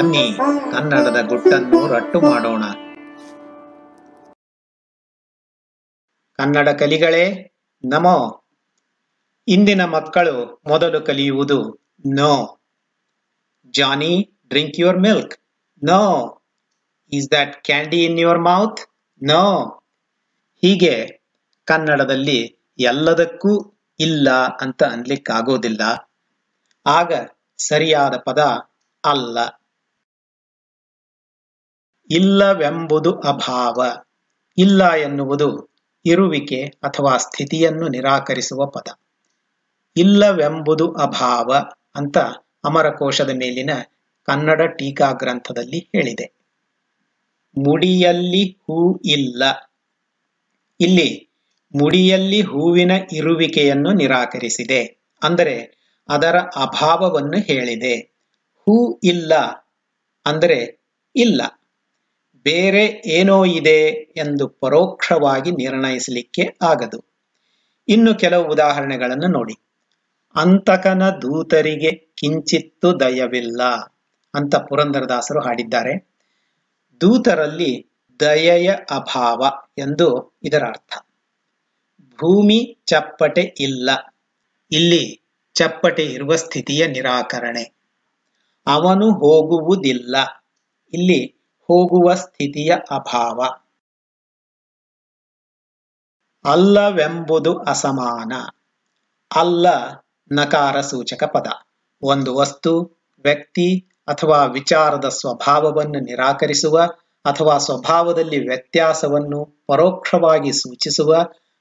ಬನ್ನಿ, ಕನ್ನಡದ ಗುಟ್ಟನ್ನು ರಟ್ಟು ಮಾಡೋಣ. ಕನ್ನಡ ಕಲಿಗಳೇ, ನಮೋ. ಇಂದಿನ ಮಕ್ಕಳು ಮೊದಲು ಕಲಿಯುವುದು no. Johnny, drink your milk, no. Is that candy in your mouth, no. ಹೀಗೆ ಕನ್ನಡದಲ್ಲಿ ಎಲ್ಲದಕ್ಕೂ ಇಲ್ಲ ಅಂತ ಅನ್ಲಿಕ್ಕಾಗೋದಿಲ್ಲ. ಆಗ ಸರಿಯಾದ ಪದ ಅಲ್ಲ. ಇಲ್ಲವೆಂಬುದು ಅಭಾವ. ಇಲ್ಲ ಎನ್ನುವುದು ಇರುವಿಕೆ ಅಥವಾ ಸ್ಥಿತಿಯನ್ನು ನಿರಾಕರಿಸುವ ಪದ. ಇಲ್ಲವೆಂಬುದು ಅಭಾವ ಅಂತ ಅಮರಕೋಶದ ಮೇಲಿನ ಕನ್ನಡ ಟೀಕಾ ಗ್ರಂಥದಲ್ಲಿ ಹೇಳಿದೆ. ಮುಡಿಯಲ್ಲಿ ಹೂ ಇಲ್ಲ. ಇಲ್ಲಿ ಮುಡಿಯಲ್ಲಿ ಹೂವಿನ ಇರುವಿಕೆಯನ್ನು ನಿರಾಕರಿಸಿದೆ ಅಂದರೆ ಅದರ ಅಭಾವವನ್ನು ಹೇಳಿದೆ. ಹೂ ಇಲ್ಲ ಅಂದರೆ ಇಲ್ಲ. ಬೇರೆ ಏನೋ ಇದೆ ಎಂದು ಪರೋಕ್ಷವಾಗಿ ನಿರ್ಣಯಿಸಲಿಕ್ಕೆ ಆಗದು. ಇನ್ನು ಕೆಲವು ಉದಾಹರಣೆಗಳನ್ನು ನೋಡಿ. ಅಂತಕನ ದೂತರಿಗೆ ಕಿಂಚಿತ್ತು ದಯವಿಲ್ಲ ಅಂತ ಪುರಂದರದಾಸರು ಹಾಡಿದ್ದಾರೆ. ದೂತರಲ್ಲಿ ದಯೆಯ ಅಭಾವ ಎಂದು ಇದರ ಅರ್ಥ. ಭೂಮಿ ಚಪ್ಪಟೆ ಇಲ್ಲ. ಇಲ್ಲಿ ಚಪ್ಪಟೆ ಇರುವ ಸ್ಥಿತಿಯ ನಿರಾಕರಣೆ. ಅವನು ಹೋಗುವುದಿಲ್ಲ. ಇಲ್ಲಿ ಹೋಗುವ ಸ್ಥಿತಿಯ ಅಭಾವ. ಅಲ್ಲವೆಂಬುದು ಅಸಮಾನ. ಅಲ್ಲ ನಕಾರ ಸೂಚಕ ಪದ. ಒಂದು ವಸ್ತು, ವ್ಯಕ್ತಿ ಅಥವಾ ವಿಚಾರದ ಸ್ವಭಾವವನ್ನು ನಿರಾಕರಿಸುವ ಅಥವಾ ಸ್ವಭಾವದಲ್ಲಿ ವ್ಯತ್ಯಾಸವನ್ನು ಪರೋಕ್ಷವಾಗಿ ಸೂಚಿಸುವ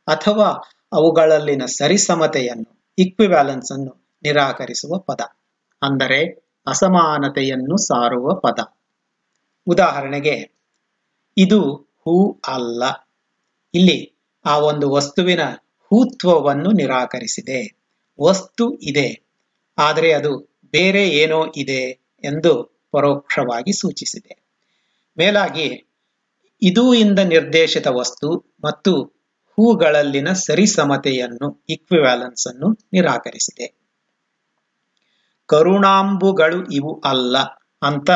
ಅಥವಾ ಅವುಗಳಲ್ಲಿನ ಸರಿಸಮತೆಯನ್ನು ಇಕ್ವಿವ್ಯಾಲೆನ್ಸ್ ಅನ್ನು ನಿರಾಕರಿಸುವ ಪದ. ಅಂದರೆ ಅಸಮಾನತೆಯನ್ನು ಸಾರುವ ಪದ. ಉದಾಹರಣೆಗೆ, ಇದು ಹೂ ಅಲ್ಲ. ಇಲ್ಲಿ ಆ ಒಂದು ವಸ್ತುವಿನ ಹೂತ್ವವನ್ನು ನಿರಾಕರಿಸಿದೆ. ವಸ್ತು ಇದೆ, ಆದರೆ ಅದು ಬೇರೆ ಏನೋ ಇದೆ ಎಂದು ಪರೋಕ್ಷವಾಗಿ ಸೂಚಿಸಿದೆ. ಮೇಲಾಗಿ, ಇದು ಇಂದ ನಿರ್ದೇಶಿತ ವಸ್ತು ಮತ್ತು ಹೂಗಳಲ್ಲಿನ ಸರಿಸಮತೆಯನ್ನು ಇಕ್ವಿವ್ಯಾಲೆನ್ಸ್ ಅನ್ನು ನಿರಾಕರಿಸಿದೆ. ಕರುಣಾಂಬುಗಳು ಇವು ಅಲ್ಲ ಅಂತ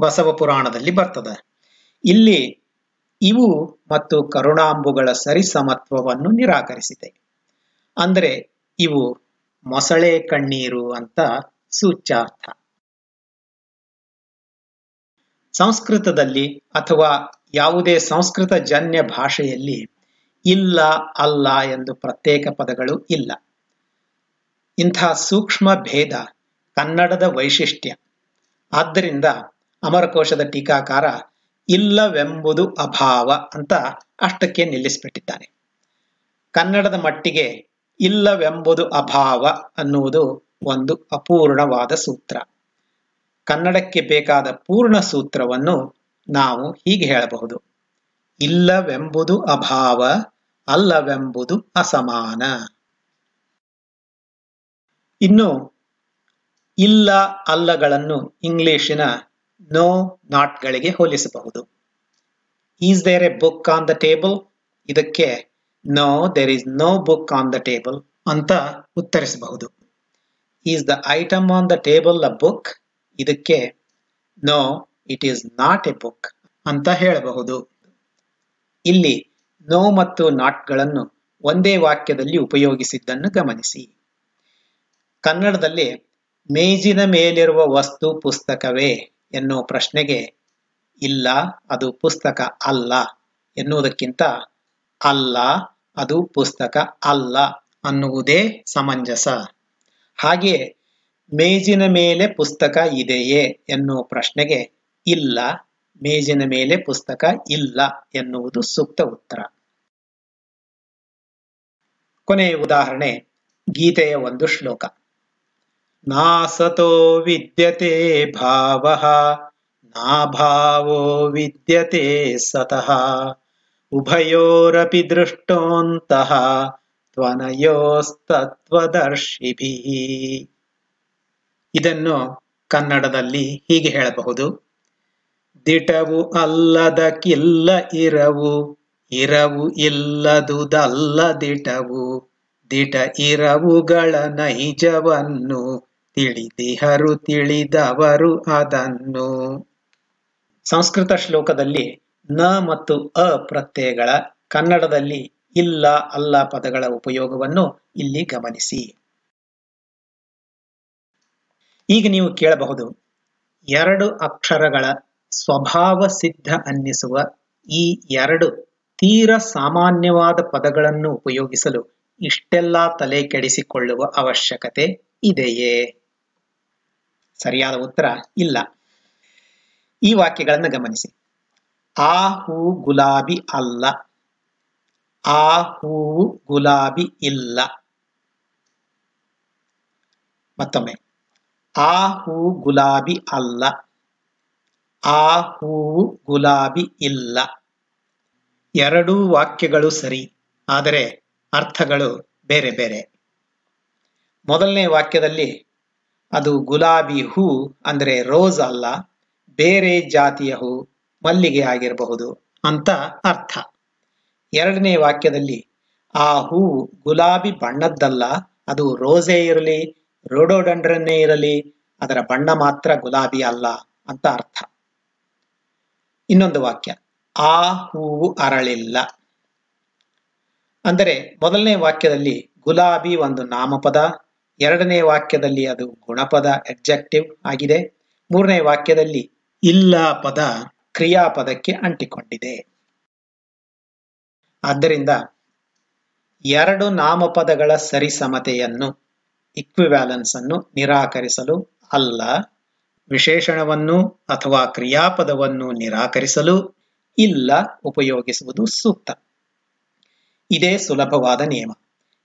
ಬಸವ ಪುರಾಣದಲ್ಲಿ ಬರ್ತದೆ. ಇಲ್ಲಿ ಇವು ಮತ್ತು ಕರುಣಾಂಬುಗಳ ಸರಿಸಮತ್ವವನ್ನು ನಿರಾಕರಿಸಿದೆ. ಅಂದರೆ ಇವು ಮೊಸಳೆ ಕಣ್ಣೀರು ಅಂತ ಸೂಚ್ಯಾರ್ಥ. ಸಂಸ್ಕೃತದಲ್ಲಿ ಅಥವಾ ಯಾವುದೇ ಸಂಸ್ಕೃತ ಜನ್ಯ ಭಾಷೆಯಲ್ಲಿ ಇಲ್ಲ, ಅಲ್ಲ ಎಂದು ಪ್ರತ್ಯೇಕ ಪದಗಳು ಇಲ್ಲ. ಇಂಥ ಸೂಕ್ಷ್ಮ ಭೇದ ಕನ್ನಡದ ವೈಶಿಷ್ಟ್ಯ. ಆದ್ದರಿಂದ ಅಮರಕೋಶದ ಟೀಕಾಕಾರ ಇಲ್ಲವೆಂಬುದು ಅಭಾವ ಅಂತ ಅಷ್ಟಕ್ಕೆ ನಿಲ್ಲಿಸಿಬಿಟ್ಟಿದ್ದಾನೆ. ಕನ್ನಡದ ಮಟ್ಟಿಗೆ ಇಲ್ಲವೆಂಬುದು ಅಭಾವ ಅನ್ನುವುದು ಒಂದು ಅಪೂರ್ಣವಾದ ಸೂತ್ರ. ಕನ್ನಡಕ್ಕೆ ಬೇಕಾದ ಪೂರ್ಣ ಸೂತ್ರವನ್ನು ನಾವು ಹೀಗೆ ಹೇಳಬಹುದು. ಇಲ್ಲವೆಂಬುದು ಅಭಾವ, ಅಲ್ಲವೆಂಬುದು ಅಸಮಾನ. ಇನ್ನು ಇಲ್ಲ ಅಲ್ಲಗಳನ್ನು ಇಂಗ್ಲಿಶಿನ ನೋ ನಾಟ್ಗಳಿಗೆ ಹೋಲಿಸಬಹುದು. Is there a book on the table ಇದಕ್ಕೆ no there is no book on the table ಅಂತ ಉತ್ತರಿಸಬಹುದು. Is the item on the table a book ಇದಕ್ಕೆ no it is not a book ಅಂತ ಹೇಳಬಹುದು. ಇಲ್ಲಿ ನೋ ಮತ್ತು ನಾಟ್ಗಳನ್ನು ಒಂದೇ ವಾಕ್ಯದಲ್ಲಿ ಉಪಯೋಗಿಸಿದ್ದನ್ನು ಗಮನಿಸಿ. ಕನ್ನಡದಲ್ಲಿ ಮೇಜಿನ ಮೇಲಿರುವ ವಸ್ತು ಪುಸ್ತಕವೇ? ಎನ್ನುವ ಪ್ರಶ್ನೆಗೆ ಇಲ್ಲ, ಅದು ಪುಸ್ತಕ ಅಲ್ಲ ಎನ್ನುವುದಕ್ಕಿಂತ ಅಲ್ಲ, ಅದು ಪುಸ್ತಕ ಅಲ್ಲ ಅನ್ನುವುದೇ ಸಮಂಜಸ. ಹಾಗೆಯೇ ಮೇಜಿನ ಮೇಲೆ ಪುಸ್ತಕ ಇದೆಯೇ ಎನ್ನುವ ಪ್ರಶ್ನೆಗೆ ಇಲ್ಲ, ಮೇಜಿನ ಮೇಲೆ ಪುಸ್ತಕ ಇಲ್ಲ ಎನ್ನುವುದು ಸೂಕ್ತ ಉತ್ತರ. ಕೊನೆಯ ಉದಾಹರಣೆ ಗೀತೆಯ ಒಂದು ಶ್ಲೋಕ. ನಾಸತೋ ವಿದ್ಯತೆ ಭಾವ, ನಾಭಾವೋ ವಿದ್ಯತೆ ಸತಃ. ಉಭಯೋರಪಿ ದೃಷ್ಟೋಂತಹ ತ್ವನಯೋಸ್ತತ್ವದರ್ಶಿಭಿ ಇದನ್ನು ಕನ್ನಡದಲ್ಲಿ ಹೀಗೆ ಹೇಳಬಹುದು. ದಿಟವು ಅಲ್ಲದಕ್ಕಿಲ್ಲ ಇರವು ಇರವು ಇಲ್ಲದುದಲ್ಲ ದಿಟವು, ದಿಟ ಇರವುಗಳ ನೈಜವನ್ನು ತಿಳಿದಿಹರು ತಿಳಿದವರು ಅದನ್ನು. ಸಂಸ್ಕೃತ ಶ್ಲೋಕದಲ್ಲಿ ನ ಮತ್ತು ಅ ಪ್ರತ್ಯಯಗಳ ಕನ್ನಡದಲ್ಲಿ ಇಲ್ಲ ಅಲ್ಲ ಪದಗಳ ಉಪಯೋಗವನ್ನು ಇಲ್ಲಿ ಗಮನಿಸಿ. ಈಗ ನೀವು ಕೇಳಬಹುದು, ಎರಡು ಅಕ್ಷರಗಳ ಸ್ವಭಾವ ಸಿದ್ಧ ಅನ್ನಿಸುವ ಈ ಎರಡು ತೀರ ಸಾಮಾನ್ಯವಾದ ಪದಗಳನ್ನು ಉಪಯೋಗಿಸಲು ಇಷ್ಟೆಲ್ಲ ತಲೆ ಕೆಡಿಸಿಕೊಳ್ಳುವ ಅವಶ್ಯಕತೆ ಇದೆಯೇ? ಸರಿಯಾದ ಉತ್ತರ ಇಲ್ಲ. ಈ ವಾಕ್ಯಗಳನ್ನು ಗಮನಿಸಿ. ಆ ಹೂ ಗುಲಾಬಿ ಅಲ್ಲ. ಆ ಹೂವು ಗುಲಾಬಿ ಇಲ್ಲ. ಮತ್ತೊಮ್ಮೆ. ಆ ಹೂ ಗುಲಾಬಿ ಅಲ್ಲ. ಆ ಹೂವು ಗುಲಾಬಿ ಇಲ್ಲ. ಎರಡೂ ವಾಕ್ಯಗಳು ಸರಿ, ಆದರೆ ಅರ್ಥಗಳು ಬೇರೆ ಬೇರೆ. ಮೊದಲನೇ ವಾಕ್ಯದಲ್ಲಿ ಅದು ಗುಲಾಬಿ ಹೂ ಅಂದ್ರೆ ರೋಸ್ ಅಲ್ಲ, ಬೇರೆ ಜಾತಿಯ ಹೂ, ಮಲ್ಲಿಗೆ ಆಗಿರಬಹುದು ಅಂತ ಅರ್ಥ. ಎರಡನೇ ವಾಕ್ಯದಲ್ಲಿ, ಆ ಹೂವು ಗುಲಾಬಿ ಬಣ್ಣದ್ದಲ್ಲ, ಅದು ರೋಸೇ ಇರಲಿ, ರೋಡೋಡಂಡ್ರನ್ನೇ ಇರಲಿ, ಅದರ ಬಣ್ಣ ಮಾತ್ರ ಗುಲಾಬಿ ಅಲ್ಲ ಅಂತ ಅರ್ಥ. ಇನ್ನೊಂದು ವಾಕ್ಯ, ಆ ಹೂವು ಅರಳಿಲ್ಲ. ಅಂದರೆ ಮೊದಲನೇ ವಾಕ್ಯದಲ್ಲಿ ಗುಲಾಬಿ ಒಂದು ನಾಮಪದ ಎರಡನೇ ವಾಕ್ಯದಲ್ಲಿ ಅದು ಗುಣಪದ ಎಕ್ಜೆಕ್ಟಿವ್ ಆಗಿದೆ. ಮೂರನೇ ವಾಕ್ಯದಲ್ಲಿ ಇಲ್ಲ ಪದ ಕ್ರಿಯಾಪದಕ್ಕೆ ಅಂಟಿಕೊಂಡಿದೆ. ಆದ್ದರಿಂದ ಎರಡು ನಾಮಪದಗಳ ಸರಿಸಮತೆಯನ್ನು ಇಕ್ವಿವ್ಯಾಲೆನ್ಸ್ ಅನ್ನು ನಿರಾಕರಿಸಲು ಅಲ್ಲ, ವಿಶೇಷಣವನ್ನು ಅಥವಾ ಕ್ರಿಯಾಪದವನ್ನು ನಿರಾಕರಿಸಲು ಇಲ್ಲ ಉಪಯೋಗಿಸುವುದು ಸೂಕ್ತ. ಇದೇ ಸುಲಭವಾದ ನಿಯಮ.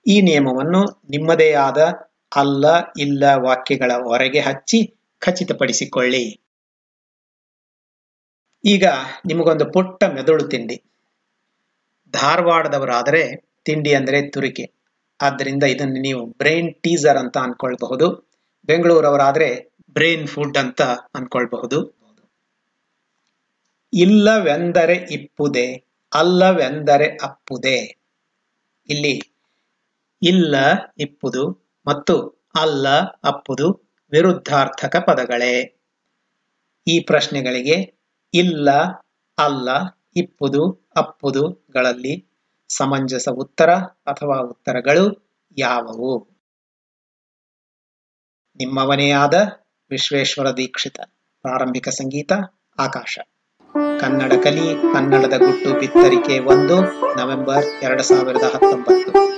ಈ ನಿಯಮವನ್ನು ನಿಮ್ಮದೇ ಆದ ಅಲ್ಲ ಇಲ್ಲ ವಾಕ್ಯಗಳ ಹೊರಗೆ ಹಚ್ಚಿ ಖಚಿತಪಡಿಸಿಕೊಳ್ಳಿ. ಈಗ ನಿಮಗೊಂದು ಪುಟ್ಟ ಮೆದುಳು ತಿಂಡಿ. ಧಾರವಾಡದವರಾದರೆ ತಿಂಡಿ ಅಂದರೆ ತುರಿಕೆ. ಆದ್ದರಿಂದ ಇದನ್ನು ನೀವು ಬ್ರೈನ್ ಟೀಸರ್ ಅಂತ ಅನ್ಕೊಳ್ಬಹುದು. ಬೆಂಗಳೂರವರಾದರೆ ಬ್ರೈನ್ ಫುಡ್ ಅಂತ ಅನ್ಕೊಳ್ಬಹುದು. ಇಲ್ಲವೆಂದರೆ ಇಪ್ಪುದೆ, ಅಲ್ಲವೆಂದರೆ ಅಪ್ಪುದೆ. ಇಲ್ಲಿ ಇಲ್ಲ ಇಪ್ಪುದು ಮತ್ತು ಅಲ್ಲ ಅಪ್ಪುದು ವಿರುದ್ಧಾರ್ಥಕ ಪದಗಳೇ. ಈ ಪ್ರಶ್ನೆಗಳಿಗೆ ಇಲ್ಲ, ಅಲ್ಲ, ಇಪ್ಪುದು ಅಪ್ಪುದುಗಳಲ್ಲಿ ಸಮಂಜಸ ಉತ್ತರ ಅಥವಾ ಉತ್ತರಗಳು ಯಾವುವು? ನಿಮ್ಮವನೇ ಆದ ವಿಶ್ವೇಶ್ವರ ದೀಕ್ಷಿತ, ಪ್ರಾರಂಭಿಕ ಸಂಗೀತ, ಆಕಾಶ. ಕನ್ನಡ ಕಲಿ ಕನ್ನಡದ ಗುಟ್ಟು ಬಿತ್ತರಿಕೆ ಒಂದು ನವೆಂಬರ್ ಎರಡು ಸಾವಿರದ ಹತ್ತೊಂಬತ್ತು.